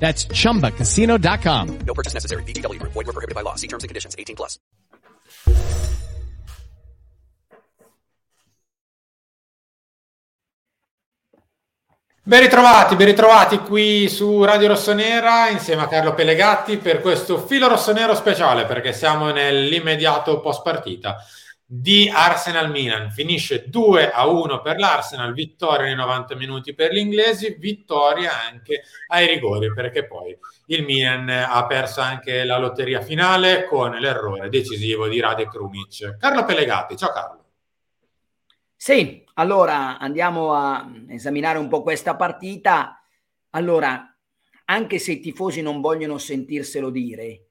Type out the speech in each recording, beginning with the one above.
That's chumbacasino.com. No purchase necessary. VGW Group. Void were prohibited by law. See terms and conditions. 18 plus. Ben ritrovati, ben ritrovati qui su Radio Rossonera insieme a Carlo Pellegatti per questo filo rossonero speciale perché siamo nell'immediato post partita di Arsenal Milan. Finisce 2 a 1 per l'Arsenal, vittoria nei 90 minuti per gli inglesi, vittoria anche ai rigori perché poi il Milan ha perso anche la lotteria finale con l'errore decisivo di Rade Krunic. Carlo Pellegatti, ciao Carlo. Sì, allora andiamo a esaminare un po' questa partita. Allora, anche se i tifosi non vogliono sentirselo dire,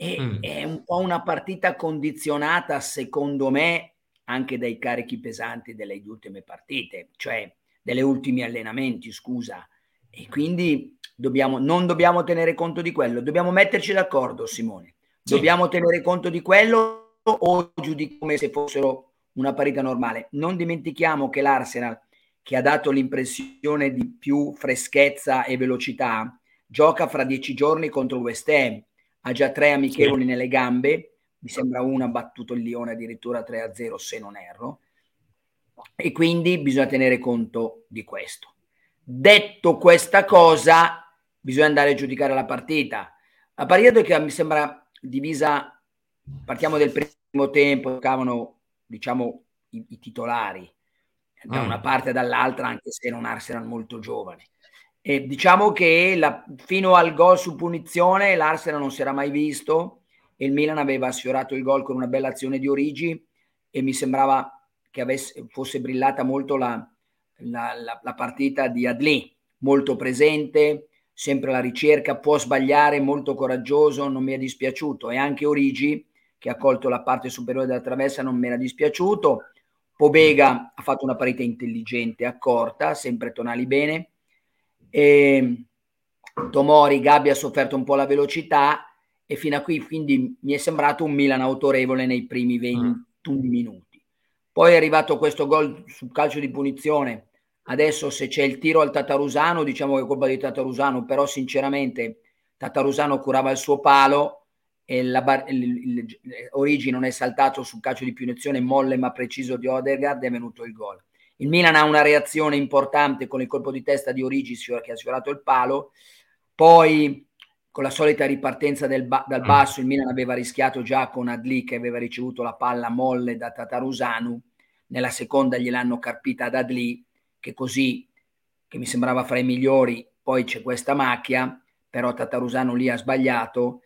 è, mm. è un po' una partita condizionata, secondo me, anche dai carichi pesanti delle ultime partite, cioè delle ultimi allenamenti, scusa. E quindi dobbiamo, non dobbiamo tenere conto di quello, dobbiamo metterci d'accordo, Simone. Sì. Dobbiamo tenere conto di quello o giudico come se fossero una parità normale. Non dimentichiamo che l'Arsenal, che ha dato l'impressione di più freschezza e velocità, gioca fra dieci giorni contro il West Ham. Ha già tre amichevoli sì. nelle gambe, mi sembra una battuto il Lione addirittura 3-0 se non erro, e quindi bisogna tenere conto di questo. Detto questa cosa, bisogna andare a giudicare la partita. La partita che mi sembra divisa, partiamo del primo tempo, giocavano diciamo, i, i titolari da mm. una parte e dall'altra, anche se non Arsenal molto giovane. E diciamo che la, fino al gol su punizione l'Arsenal non si era mai visto e il Milan aveva sfiorato il gol con una bella azione di Origi e mi sembrava che avesse, fosse brillata molto la, la, la, partita di Adli, molto presente, sempre alla ricerca, può sbagliare, molto coraggioso, non mi è dispiaciuto e anche Origi che ha colto la parte superiore della traversa non mi era dispiaciuto. Pobega ha fatto una parete intelligente, accorta, sempre tonali bene. E Tomori, Gabbi ha sofferto un po' la velocità e fino a qui quindi mi è sembrato un Milan autorevole nei primi 21 mm. minuti. Poi è arrivato questo gol sul calcio di punizione. Adesso se c'è il tiro al Tatarusano, diciamo che è colpa di Tatarusano, però sinceramente Tatarusano curava il suo palo e la bar- il, il, Origi non è saltato sul calcio di punizione molle ma preciso di Odegaard è venuto il gol. Il Milan ha una reazione importante con il colpo di testa di Origi che ha sfiorato il palo, poi con la solita ripartenza ba- dal basso il Milan aveva rischiato già con Adli che aveva ricevuto la palla molle da Tatarusanu, nella seconda gliel'hanno carpita ad Adli che così, che mi sembrava fra i migliori, poi c'è questa macchia, però Tatarusanu lì ha sbagliato.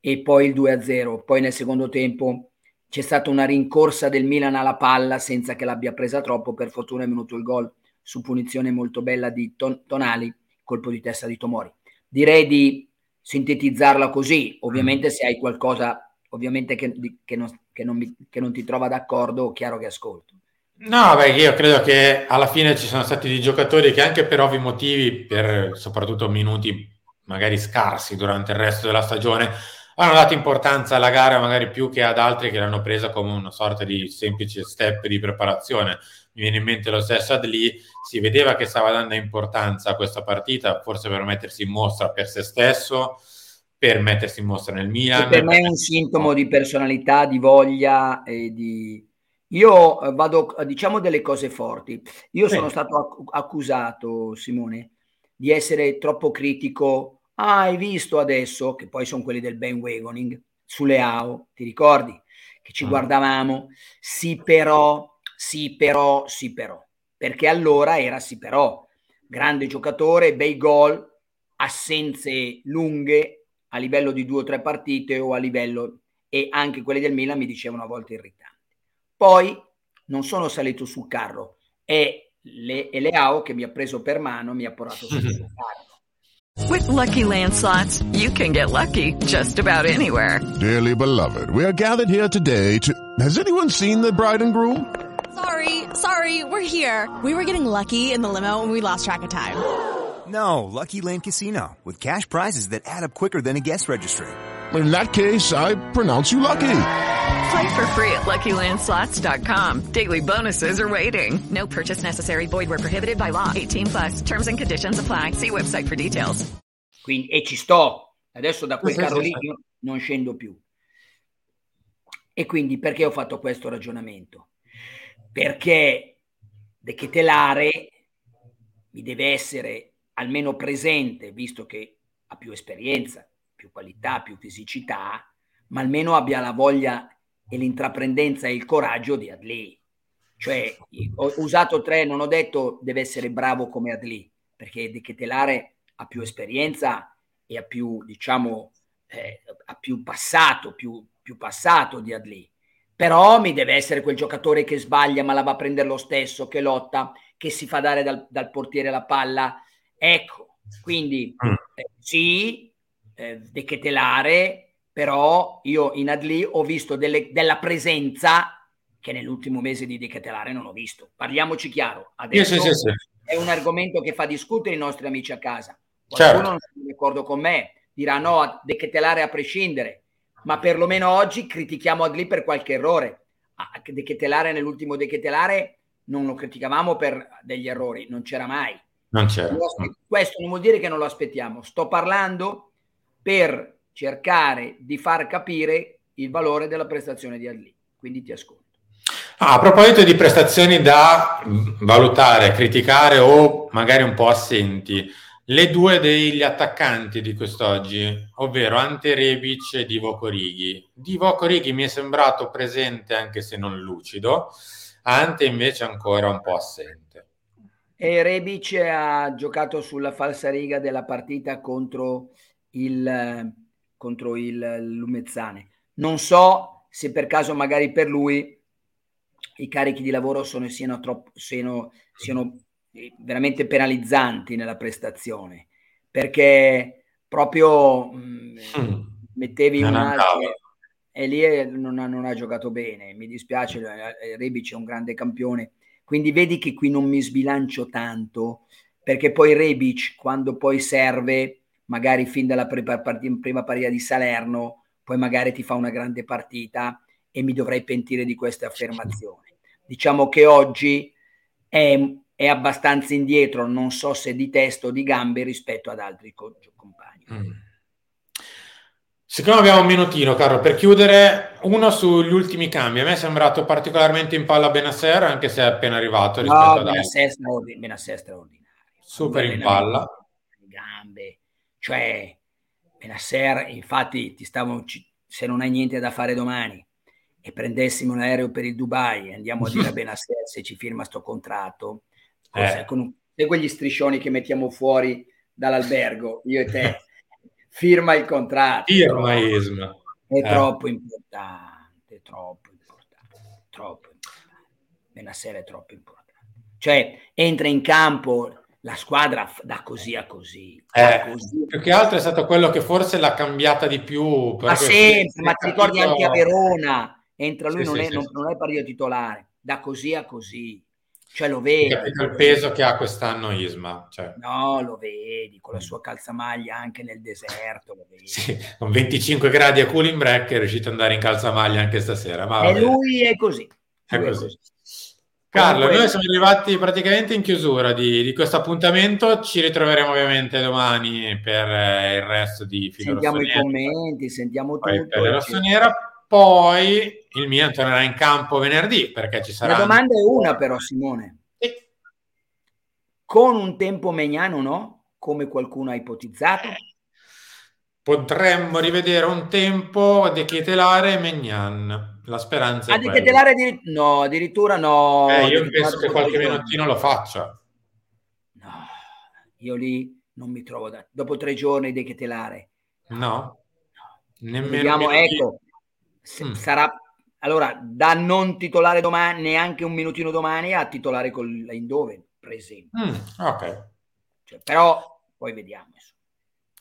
E poi il 2-0. Poi nel secondo tempo c'è stata una rincorsa del Milan alla palla senza che l'abbia presa troppo. Per fortuna è venuto il gol su punizione molto bella di ton- Tonali, colpo di testa di Tomori. Direi di sintetizzarla così. Ovviamente se hai qualcosa ovviamente che, che, non, che, non, mi, che non ti trova d'accordo, chiaro che ascolto. No, beh, io credo che alla fine ci sono stati dei giocatori che anche per ovvi motivi, per soprattutto minuti magari scarsi durante il resto della stagione, hanno dato importanza alla gara magari più che ad altri che l'hanno presa come una sorta di semplice step di preparazione. Mi viene in mente lo stesso Adli, si vedeva che stava dando importanza a questa partita, forse per mettersi in mostra per se stesso, per mettersi in mostra nel Milan. Che per me è un sintomo di personalità, di voglia e di... Io eh, vado, diciamo delle cose forti. Io sì. sono stato accusato, Simone, di essere troppo critico Ah, hai visto adesso, che poi sono quelli del bandwagoning, sulle AO, ti ricordi? Che ci Mm. guardavamo, sì però, sì però, sì però, perché allora era sì però, grande giocatore, bei gol, assenze lunghe a livello di due o tre partite o a livello e anche quelli del Milan mi dicevano a volte irritanti. Poi non sono salito sul carro, è le, è Leao che mi ha preso per mano, mi ha portato sul carro. With Lucky Land slots, you can get lucky just about anywhere. Dearly beloved, we are gathered here today to. Has anyone seen the bride and groom? Sorry, sorry, we're here. We were getting lucky in the limo and we lost track of time. No, Lucky Land Casino, with cash prizes that add up quicker than a guest registry. In that case, I pronounce you lucky. Play for free at LuckyLandSlots.com. Daily bonuses are waiting. No purchase necessary. Void where prohibited by law. 18 plus. Terms and conditions apply. See website for details. Quindi, e ci sto, adesso da quel Sì, carro lì sì. non scendo più. E quindi perché ho fatto questo ragionamento? Perché De Ketelare mi deve essere almeno presente, visto che ha più esperienza, più qualità, più fisicità, ma almeno abbia la voglia e l'intraprendenza e il coraggio di Adli. Cioè, ho usato tre, non ho detto deve essere bravo come Adli, perché De Ketelare ha più esperienza e ha più, diciamo, eh, ha più passato, più, più passato di Adli. Però mi deve essere quel giocatore che sbaglia ma la va a prendere lo stesso, che lotta, che si fa dare dal, dal portiere la palla. Ecco, quindi Mm. eh, sì, eh, De Ketelare, però io in Adli ho visto delle- della presenza che nell'ultimo mese di De Ketelare non ho visto. Parliamoci chiaro. Adesso sì, sì, sì. è un argomento che fa discutere i nostri amici a casa. Qualcuno Certo. non è d'accordo con me, dirà no a De Ketelare a prescindere, ma perlomeno oggi critichiamo Adli per qualche errore. Ah, De Ketelare nell'ultimo De Ketelare non lo criticavamo per degli errori, non c'era mai. Non c'era. Questo non vuol dire che non lo aspettiamo. Sto parlando per cercare di far capire il valore della prestazione di Adli. Quindi ti ascolto. Ah, a proposito di prestazioni da valutare, criticare o magari un po' assenti, le due degli attaccanti di quest'oggi, ovvero Ante Rebic e Divo Corighi. Divo Corighi mi è sembrato presente anche se non lucido, Ante invece ancora un po' assente. E Rebic ha giocato sulla falsariga della partita contro il, contro il Lumezzane. Non so se per caso magari per lui i carichi di lavoro sono, siano, troppo, siano, siano eh, veramente penalizzanti nella prestazione, perché proprio mh, Mm. mettevi Non un altro e lì eh, non ha, non ha giocato bene. Mi dispiace, eh, Rebic è un grande campione. Quindi vedi che qui non mi sbilancio tanto, perché poi Rebic, quando poi serve, magari fin dalla prima partita di Salerno, poi magari ti fa una grande partita e mi dovrei pentire di queste affermazioni. Diciamo che oggi è, è abbastanza indietro, non so se di testa o di gambe rispetto ad altri co- compagni. Mm. Siccome abbiamo un minutino, Carlo, per chiudere, uno sugli ultimi cambi. A me è sembrato particolarmente in palla Benasser, anche se è appena arrivato No. Benasser straordin- Benasser straordinario. Super in palla. Gambe, cioè Benasser, infatti ti stavo, se non hai niente da fare domani e prendessimo un aereo per il Dubai e andiamo a dire a Benasser se ci firma sto contratto? Eh. con sai quegli striscioni che mettiamo fuori dall'albergo, io e te, firma il contratto. Firma Isma. È Eh. troppo importante, troppo importante, troppo importante. Benasser è troppo importante. Cioè, entra in campo la squadra da così a così. da Eh, così. più che altro è stato quello che forse l'ha cambiata di più. Ma sempre, è ma ti ricordi anche a Verona, entra lui, Sì, non, sì, è, sì, non, non è partito titolare, da così a così. Cioè lo vedi. capito il peso che ha quest'anno Isma. Cioè, No, lo vedi, con la sua calzamaglia anche nel deserto, lo vedi. sì, con 25 gradi a cooling break è riuscito ad andare in calzamaglia anche stasera. Ma E vabbè, lui è così. è Lui così. Carlo, Comunque- noi siamo arrivati praticamente in chiusura di, di questo appuntamento. Ci ritroveremo ovviamente domani per eh, il resto di Filo Sentiamo i Rossonera. commenti, sentiamo Poi tutto. per Rossonera. Poi il Milan tornerà in campo venerdì perché ci sarà. La domanda è una però, Simone. Con un tempo Megnano, no? Come qualcuno ha ipotizzato? potremmo rivedere un tempo De Ketelare e Megnan. La speranza Ah, è di. Ketelare addir- no, addirittura no. Eh, io penso che qualche no. minutino lo faccia. Io lì non mi trovo da... dopo tre giorni di Ketelare. No? Nemmeno Vediamo, ecco, se- Mm. sarà allora da non titolare domani, neanche un minutino domani, a titolare con l'Eindhoven, per esempio. Mm, ok. Cioè, però poi vediamo.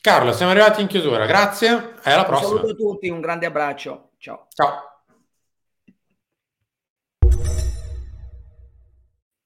Carlo, siamo arrivati in chiusura. Grazie e alla Un prossima. saluto a tutti, un grande abbraccio. Ciao. Ciao.